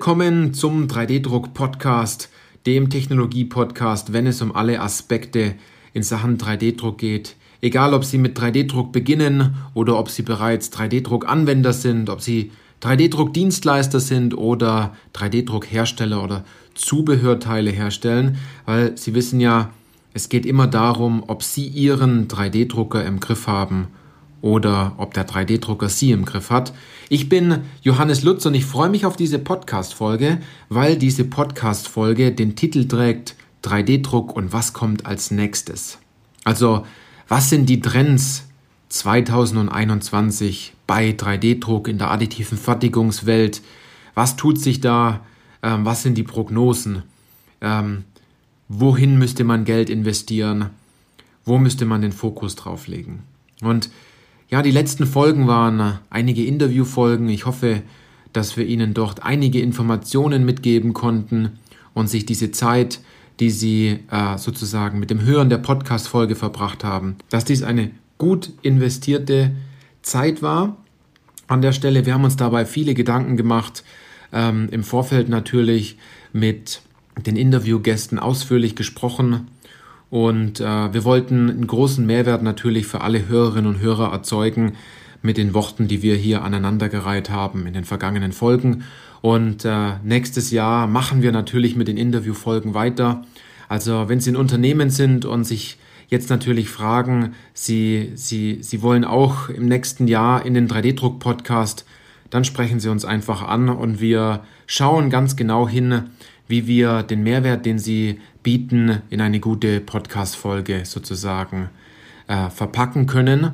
Willkommen zum 3D-Druck-Podcast, dem Technologie-Podcast, wenn es um alle Aspekte in Sachen 3D-Druck geht. Egal, ob Sie mit 3D-Druck beginnen oder ob Sie bereits 3D-Druck-Anwender sind, ob Sie 3D-Druck-Dienstleister sind oder 3D-Druck-Hersteller oder Zubehörteile herstellen, weil Sie wissen ja, es geht immer darum, ob Sie Ihren 3D-Drucker im Griff haben oder ob der 3D-Drucker Sie im Griff hat. Ich bin Johannes Lutz und ich freue mich auf diese Podcast-Folge, weil diese Podcast-Folge den Titel trägt 3D-Druck und was kommt als nächstes. Also, was sind die Trends 2021 bei 3D-Druck in der additiven Fertigungswelt? Was tut sich da? Ähm, was sind die Prognosen? Ähm, wohin müsste man Geld investieren? Wo müsste man den Fokus drauf legen? Und ja, die letzten Folgen waren äh, einige Interviewfolgen. Ich hoffe, dass wir Ihnen dort einige Informationen mitgeben konnten und sich diese Zeit, die Sie äh, sozusagen mit dem Hören der Podcast-Folge verbracht haben, dass dies eine gut investierte Zeit war. An der Stelle, wir haben uns dabei viele Gedanken gemacht, ähm, im Vorfeld natürlich mit den Interviewgästen ausführlich gesprochen und äh, wir wollten einen großen Mehrwert natürlich für alle Hörerinnen und Hörer erzeugen mit den Worten, die wir hier aneinandergereiht haben in den vergangenen Folgen. Und äh, nächstes Jahr machen wir natürlich mit den Interviewfolgen weiter. Also wenn Sie ein Unternehmen sind und sich jetzt natürlich fragen, Sie, Sie, Sie wollen auch im nächsten Jahr in den 3D-Druck-Podcast, dann sprechen Sie uns einfach an und wir schauen ganz genau hin, wie wir den Mehrwert, den Sie bieten, in eine gute Podcast-Folge sozusagen äh, verpacken können,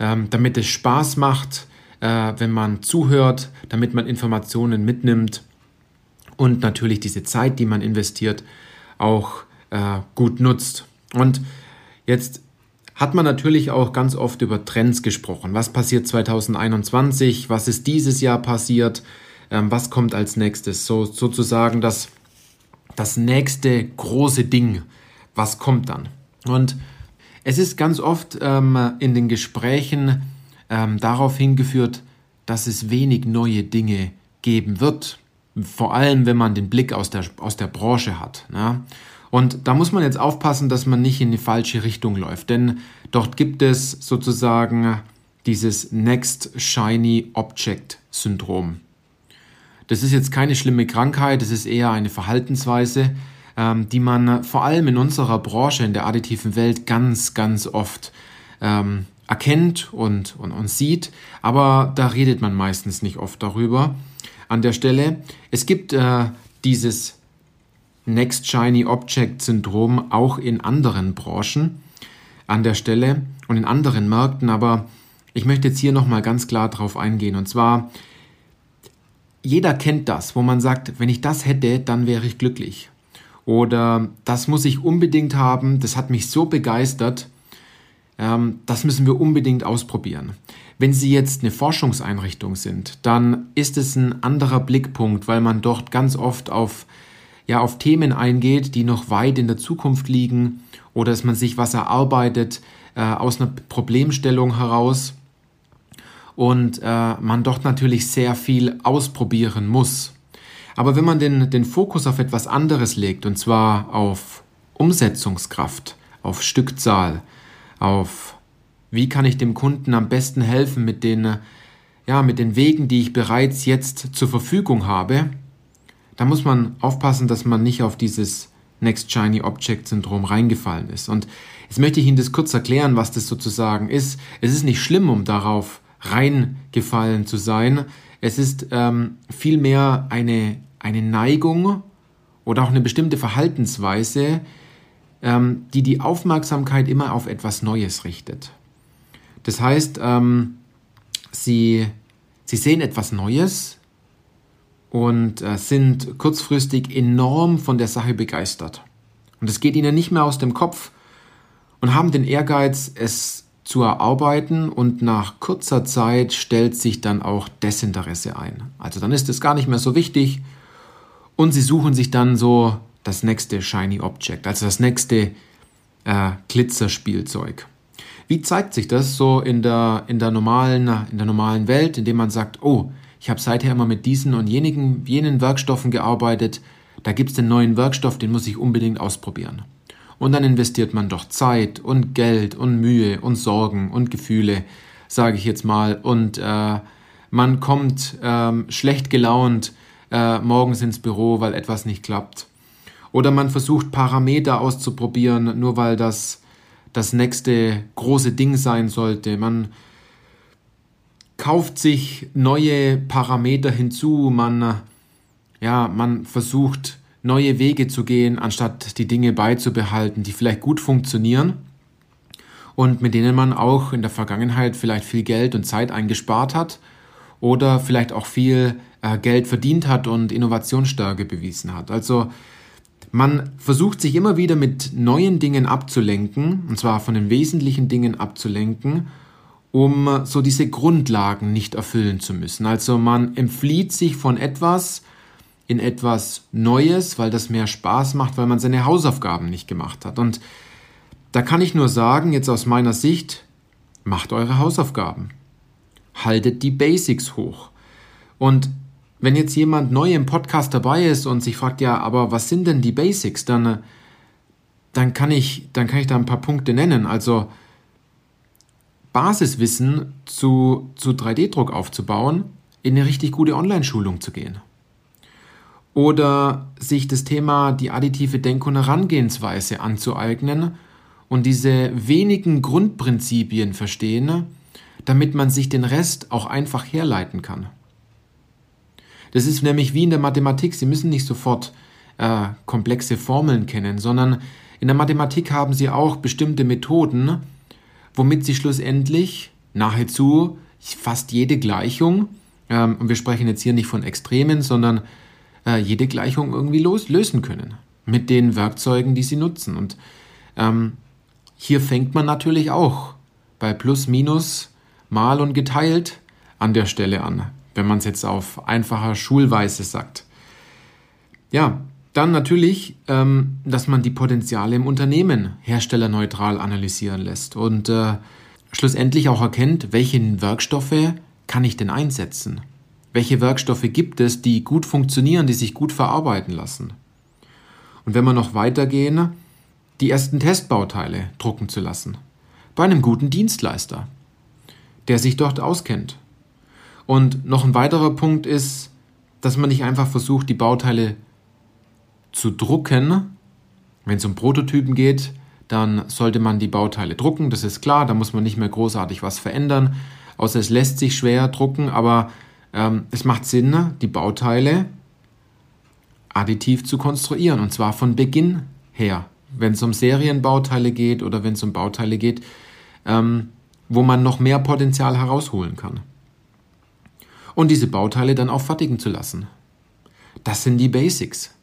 ähm, damit es Spaß macht, äh, wenn man zuhört, damit man Informationen mitnimmt und natürlich diese Zeit, die man investiert, auch äh, gut nutzt. Und jetzt hat man natürlich auch ganz oft über Trends gesprochen. Was passiert 2021? Was ist dieses Jahr passiert? Ähm, was kommt als nächstes? So sozusagen das das nächste große Ding, was kommt dann. Und es ist ganz oft ähm, in den Gesprächen ähm, darauf hingeführt, dass es wenig neue Dinge geben wird. Vor allem, wenn man den Blick aus der, aus der Branche hat. Ne? Und da muss man jetzt aufpassen, dass man nicht in die falsche Richtung läuft. Denn dort gibt es sozusagen dieses Next Shiny Object Syndrom. Das ist jetzt keine schlimme Krankheit, das ist eher eine Verhaltensweise, ähm, die man vor allem in unserer Branche, in der additiven Welt, ganz, ganz oft ähm, erkennt und, und, und sieht. Aber da redet man meistens nicht oft darüber. An der Stelle, es gibt äh, dieses Next Shiny Object Syndrom auch in anderen Branchen an der Stelle und in anderen Märkten, aber ich möchte jetzt hier nochmal ganz klar drauf eingehen. Und zwar jeder kennt das, wo man sagt, wenn ich das hätte, dann wäre ich glücklich. Oder das muss ich unbedingt haben, das hat mich so begeistert, ähm, das müssen wir unbedingt ausprobieren. Wenn Sie jetzt eine Forschungseinrichtung sind, dann ist es ein anderer Blickpunkt, weil man dort ganz oft auf, ja, auf Themen eingeht, die noch weit in der Zukunft liegen oder dass man sich was erarbeitet äh, aus einer Problemstellung heraus und äh, man dort natürlich sehr viel ausprobieren muss. Aber wenn man den, den Fokus auf etwas anderes legt, und zwar auf Umsetzungskraft, auf Stückzahl, auf wie kann ich dem Kunden am besten helfen mit den, ja, mit den Wegen, die ich bereits jetzt zur Verfügung habe, da muss man aufpassen, dass man nicht auf dieses Next Shiny Object Syndrom reingefallen ist. Und jetzt möchte ich Ihnen das kurz erklären, was das sozusagen ist. Es ist nicht schlimm, um darauf reingefallen zu sein. Es ist ähm, vielmehr eine, eine Neigung oder auch eine bestimmte Verhaltensweise, ähm, die die Aufmerksamkeit immer auf etwas Neues richtet. Das heißt, ähm, sie, sie sehen etwas Neues und äh, sind kurzfristig enorm von der Sache begeistert. Und es geht ihnen nicht mehr aus dem Kopf und haben den Ehrgeiz, es zu erarbeiten und nach kurzer Zeit stellt sich dann auch Desinteresse ein. Also dann ist es gar nicht mehr so wichtig und sie suchen sich dann so das nächste Shiny Object, also das nächste äh, Glitzerspielzeug. Wie zeigt sich das so in der, in, der normalen, in der normalen Welt, indem man sagt, oh, ich habe seither immer mit diesen und jenigen, jenen Werkstoffen gearbeitet, da gibt es den neuen Werkstoff, den muss ich unbedingt ausprobieren. Und dann investiert man doch Zeit und Geld und Mühe und Sorgen und Gefühle, sage ich jetzt mal, und äh, man kommt ähm, schlecht gelaunt äh, morgens ins Büro, weil etwas nicht klappt. Oder man versucht Parameter auszuprobieren, nur weil das das nächste große Ding sein sollte. Man kauft sich neue Parameter hinzu, man, ja, man versucht neue Wege zu gehen, anstatt die Dinge beizubehalten, die vielleicht gut funktionieren und mit denen man auch in der Vergangenheit vielleicht viel Geld und Zeit eingespart hat oder vielleicht auch viel äh, Geld verdient hat und Innovationsstärke bewiesen hat. Also man versucht sich immer wieder mit neuen Dingen abzulenken, und zwar von den wesentlichen Dingen abzulenken, um so diese Grundlagen nicht erfüllen zu müssen. Also man entflieht sich von etwas in etwas Neues, weil das mehr Spaß macht, weil man seine Hausaufgaben nicht gemacht hat. Und da kann ich nur sagen, jetzt aus meiner Sicht, macht eure Hausaufgaben. Haltet die Basics hoch. Und wenn jetzt jemand neu im Podcast dabei ist und sich fragt, ja, aber was sind denn die Basics, dann, äh, dann, kann, ich, dann kann ich da ein paar Punkte nennen. Also Basiswissen zu, zu 3D-Druck aufzubauen, in eine richtig gute Online-Schulung zu gehen. Oder sich das Thema die additive Denk- und Herangehensweise anzueignen und diese wenigen Grundprinzipien verstehen, damit man sich den Rest auch einfach herleiten kann. Das ist nämlich wie in der Mathematik. Sie müssen nicht sofort äh, komplexe Formeln kennen, sondern in der Mathematik haben Sie auch bestimmte Methoden, womit Sie schlussendlich nahezu fast jede Gleichung, ähm, und wir sprechen jetzt hier nicht von Extremen, sondern äh, jede Gleichung irgendwie los, lösen können mit den Werkzeugen, die Sie nutzen. Und ähm, hier fängt man natürlich auch bei Plus, Minus, Mal und geteilt an der Stelle an wenn man es jetzt auf einfacher Schulweise sagt. Ja, dann natürlich, ähm, dass man die Potenziale im Unternehmen herstellerneutral analysieren lässt und äh, schlussendlich auch erkennt, welche Werkstoffe kann ich denn einsetzen? Welche Werkstoffe gibt es, die gut funktionieren, die sich gut verarbeiten lassen? Und wenn wir noch weitergehen, die ersten Testbauteile drucken zu lassen. Bei einem guten Dienstleister, der sich dort auskennt. Und noch ein weiterer Punkt ist, dass man nicht einfach versucht, die Bauteile zu drucken. Wenn es um Prototypen geht, dann sollte man die Bauteile drucken, das ist klar, da muss man nicht mehr großartig was verändern, außer es lässt sich schwer drucken, aber ähm, es macht Sinn, die Bauteile additiv zu konstruieren und zwar von Beginn her, wenn es um Serienbauteile geht oder wenn es um Bauteile geht, ähm, wo man noch mehr Potenzial herausholen kann und diese Bauteile dann auch fertigen zu lassen. Das sind die Basics.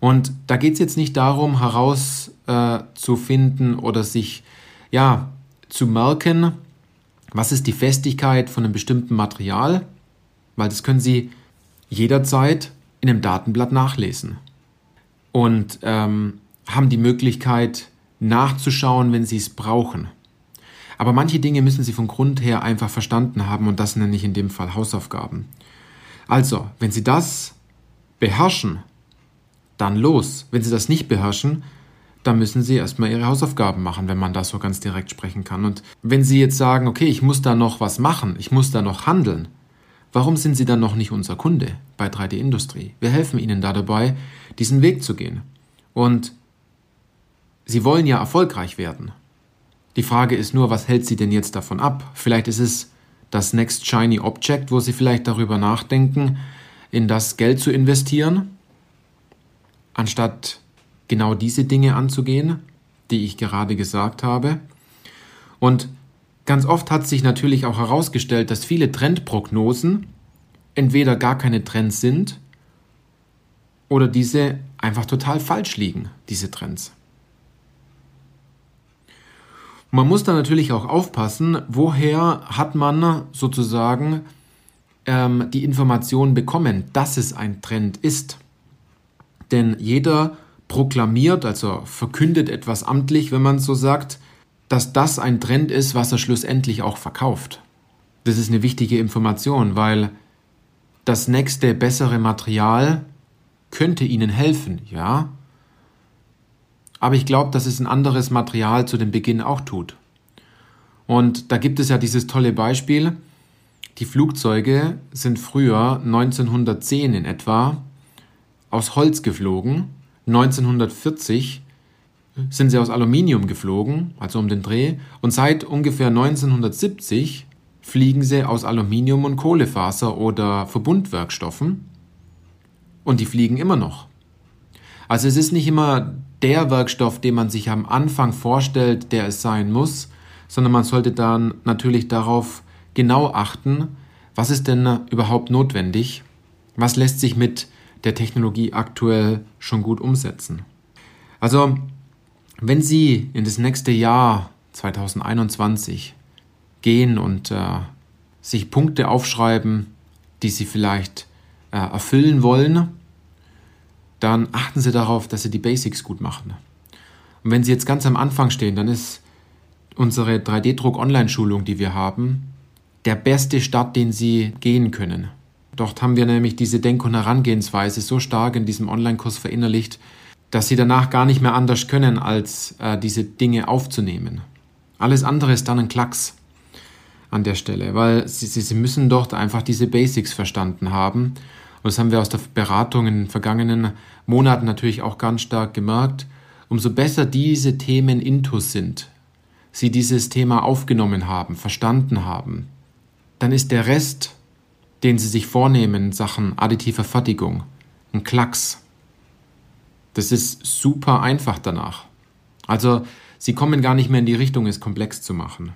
Und da geht es jetzt nicht darum, herauszufinden äh, oder sich ja zu merken, was ist die Festigkeit von einem bestimmten Material, weil das können Sie jederzeit in einem Datenblatt nachlesen und ähm, haben die Möglichkeit nachzuschauen, wenn Sie es brauchen. Aber manche Dinge müssen Sie von Grund her einfach verstanden haben und das nenne ich in dem Fall Hausaufgaben. Also, wenn Sie das beherrschen, dann los. Wenn Sie das nicht beherrschen, dann müssen Sie erstmal Ihre Hausaufgaben machen, wenn man da so ganz direkt sprechen kann. Und wenn Sie jetzt sagen, okay, ich muss da noch was machen, ich muss da noch handeln, warum sind Sie dann noch nicht unser Kunde bei 3D Industrie? Wir helfen Ihnen da dabei, diesen Weg zu gehen. Und Sie wollen ja erfolgreich werden. Die Frage ist nur, was hält sie denn jetzt davon ab? Vielleicht ist es das Next Shiny Object, wo sie vielleicht darüber nachdenken, in das Geld zu investieren, anstatt genau diese Dinge anzugehen, die ich gerade gesagt habe. Und ganz oft hat sich natürlich auch herausgestellt, dass viele Trendprognosen entweder gar keine Trends sind oder diese einfach total falsch liegen, diese Trends. Man muss da natürlich auch aufpassen, woher hat man sozusagen ähm, die Information bekommen, dass es ein Trend ist. Denn jeder proklamiert, also verkündet etwas amtlich, wenn man so sagt, dass das ein Trend ist, was er schlussendlich auch verkauft. Das ist eine wichtige Information, weil das nächste bessere Material könnte Ihnen helfen, ja. Aber ich glaube, dass es ein anderes Material zu dem Beginn auch tut. Und da gibt es ja dieses tolle Beispiel. Die Flugzeuge sind früher 1910 in etwa aus Holz geflogen. 1940 sind sie aus Aluminium geflogen, also um den Dreh. Und seit ungefähr 1970 fliegen sie aus Aluminium und Kohlefaser oder Verbundwerkstoffen. Und die fliegen immer noch. Also es ist nicht immer der Werkstoff, den man sich am Anfang vorstellt, der es sein muss, sondern man sollte dann natürlich darauf genau achten, was ist denn überhaupt notwendig, was lässt sich mit der Technologie aktuell schon gut umsetzen. Also, wenn Sie in das nächste Jahr 2021 gehen und äh, sich Punkte aufschreiben, die Sie vielleicht äh, erfüllen wollen, dann achten Sie darauf, dass Sie die Basics gut machen. Und wenn Sie jetzt ganz am Anfang stehen, dann ist unsere 3D-Druck-Online-Schulung, die wir haben, der beste Start, den Sie gehen können. Dort haben wir nämlich diese Denk- und Herangehensweise so stark in diesem Online-Kurs verinnerlicht, dass Sie danach gar nicht mehr anders können, als äh, diese Dinge aufzunehmen. Alles andere ist dann ein Klacks an der Stelle, weil Sie, Sie, Sie müssen dort einfach diese Basics verstanden haben. Und das haben wir aus der Beratung in den vergangenen Monaten natürlich auch ganz stark gemerkt. Umso besser diese Themen intus sind, Sie dieses Thema aufgenommen haben, verstanden haben, dann ist der Rest, den Sie sich vornehmen in Sachen additiver Fertigung, ein Klacks. Das ist super einfach danach. Also Sie kommen gar nicht mehr in die Richtung, es komplex zu machen.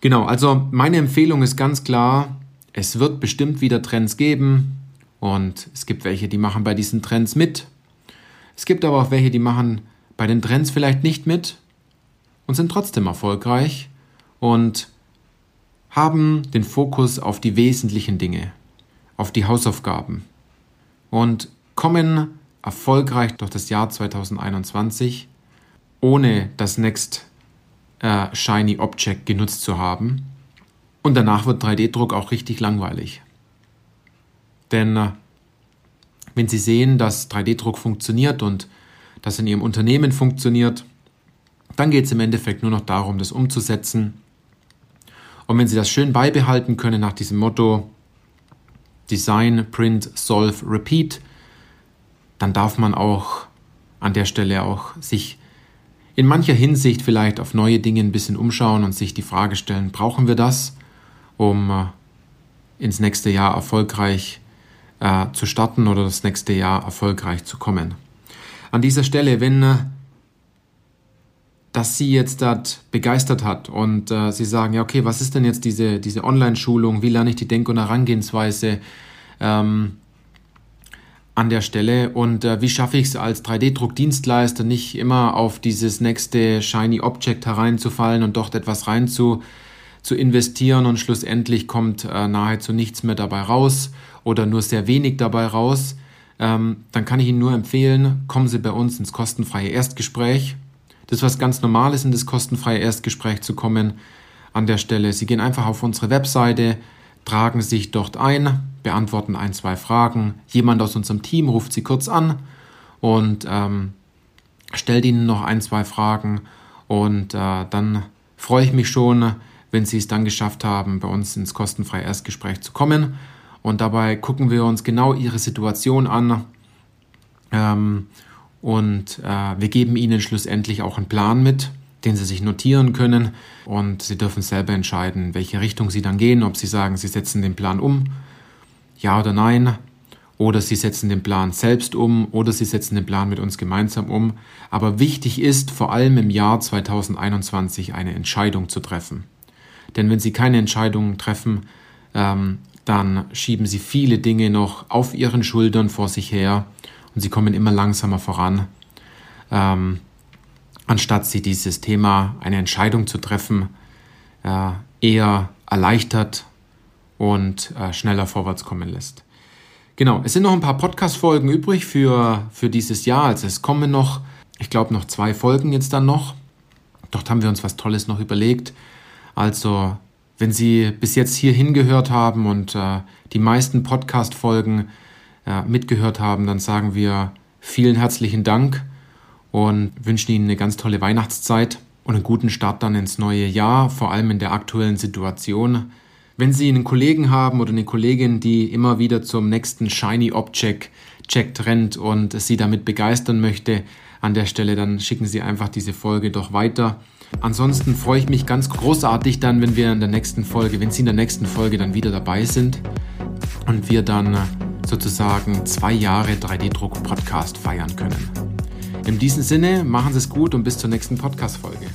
Genau, also meine Empfehlung ist ganz klar, es wird bestimmt wieder Trends geben und es gibt welche, die machen bei diesen Trends mit. Es gibt aber auch welche, die machen bei den Trends vielleicht nicht mit und sind trotzdem erfolgreich und haben den Fokus auf die wesentlichen Dinge, auf die Hausaufgaben und kommen erfolgreich durch das Jahr 2021, ohne das Next äh, Shiny Object genutzt zu haben. Und danach wird 3D-Druck auch richtig langweilig. Denn äh, wenn Sie sehen, dass 3D-Druck funktioniert und das in Ihrem Unternehmen funktioniert, dann geht es im Endeffekt nur noch darum, das umzusetzen. Und wenn Sie das schön beibehalten können nach diesem Motto Design, Print, Solve, Repeat, dann darf man auch an der Stelle auch sich in mancher Hinsicht vielleicht auf neue Dinge ein bisschen umschauen und sich die Frage stellen, brauchen wir das, um äh, ins nächste Jahr erfolgreich äh, zu starten oder das nächste Jahr erfolgreich zu kommen. An dieser Stelle, wenn äh, dass sie jetzt dort begeistert hat und äh, sie sagen, ja, okay, was ist denn jetzt diese, diese Online-Schulung, wie lerne ich die Denk- und Herangehensweise ähm, an der Stelle? Und äh, wie schaffe ich es als 3D-Druckdienstleister nicht immer auf dieses nächste Shiny Object hereinzufallen und dort etwas rein zu, zu investieren und schlussendlich kommt äh, nahezu nichts mehr dabei raus oder nur sehr wenig dabei raus, ähm, dann kann ich Ihnen nur empfehlen, kommen Sie bei uns ins kostenfreie Erstgespräch das ist was ganz Normales, in das kostenfreie Erstgespräch zu kommen an der Stelle. Sie gehen einfach auf unsere Webseite, tragen sich dort ein, beantworten ein, zwei Fragen. Jemand aus unserem Team ruft Sie kurz an und ähm, stellt Ihnen noch ein, zwei Fragen. Und äh, dann freue ich mich schon, wenn Sie es dann geschafft haben, bei uns ins kostenfreie Erstgespräch zu kommen. Und dabei gucken wir uns genau Ihre Situation an. Ähm, und äh, wir geben Ihnen schlussendlich auch einen Plan mit, den Sie sich notieren können. Und Sie dürfen selber entscheiden, welche Richtung Sie dann gehen, ob Sie sagen, Sie setzen den Plan um, ja oder nein, oder Sie setzen den Plan selbst um, oder Sie setzen den Plan mit uns gemeinsam um. Aber wichtig ist vor allem im Jahr 2021 eine Entscheidung zu treffen. Denn wenn Sie keine Entscheidung treffen, ähm, dann schieben Sie viele Dinge noch auf Ihren Schultern vor sich her und sie kommen immer langsamer voran, ähm, anstatt sie dieses Thema, eine Entscheidung zu treffen, äh, eher erleichtert und äh, schneller vorwärts kommen lässt. Genau, es sind noch ein paar Podcast-Folgen übrig für, für dieses Jahr. Also es kommen noch, ich glaube, noch zwei Folgen jetzt dann noch. Dort haben wir uns was Tolles noch überlegt. Also, Wenn Sie bis jetzt hier hingehört haben und äh, die meisten Podcast-Folgen äh, mitgehört haben, dann sagen wir vielen herzlichen Dank und wünschen Ihnen eine ganz tolle Weihnachtszeit und einen guten Start dann ins neue Jahr, vor allem in der aktuellen Situation. Wenn Sie einen Kollegen haben oder eine Kollegin, die immer wieder zum nächsten Shiny Object Check rennt und Sie damit begeistern möchte, an der Stelle, dann schicken Sie einfach diese Folge doch weiter. Ansonsten freue ich mich ganz großartig dann, wenn wir in der nächsten Folge, wenn Sie in der nächsten Folge dann wieder dabei sind und wir dann sozusagen zwei Jahre 3D-Druck-Podcast feiern können. In diesem Sinne, machen Sie es gut und bis zur nächsten Podcast-Folge.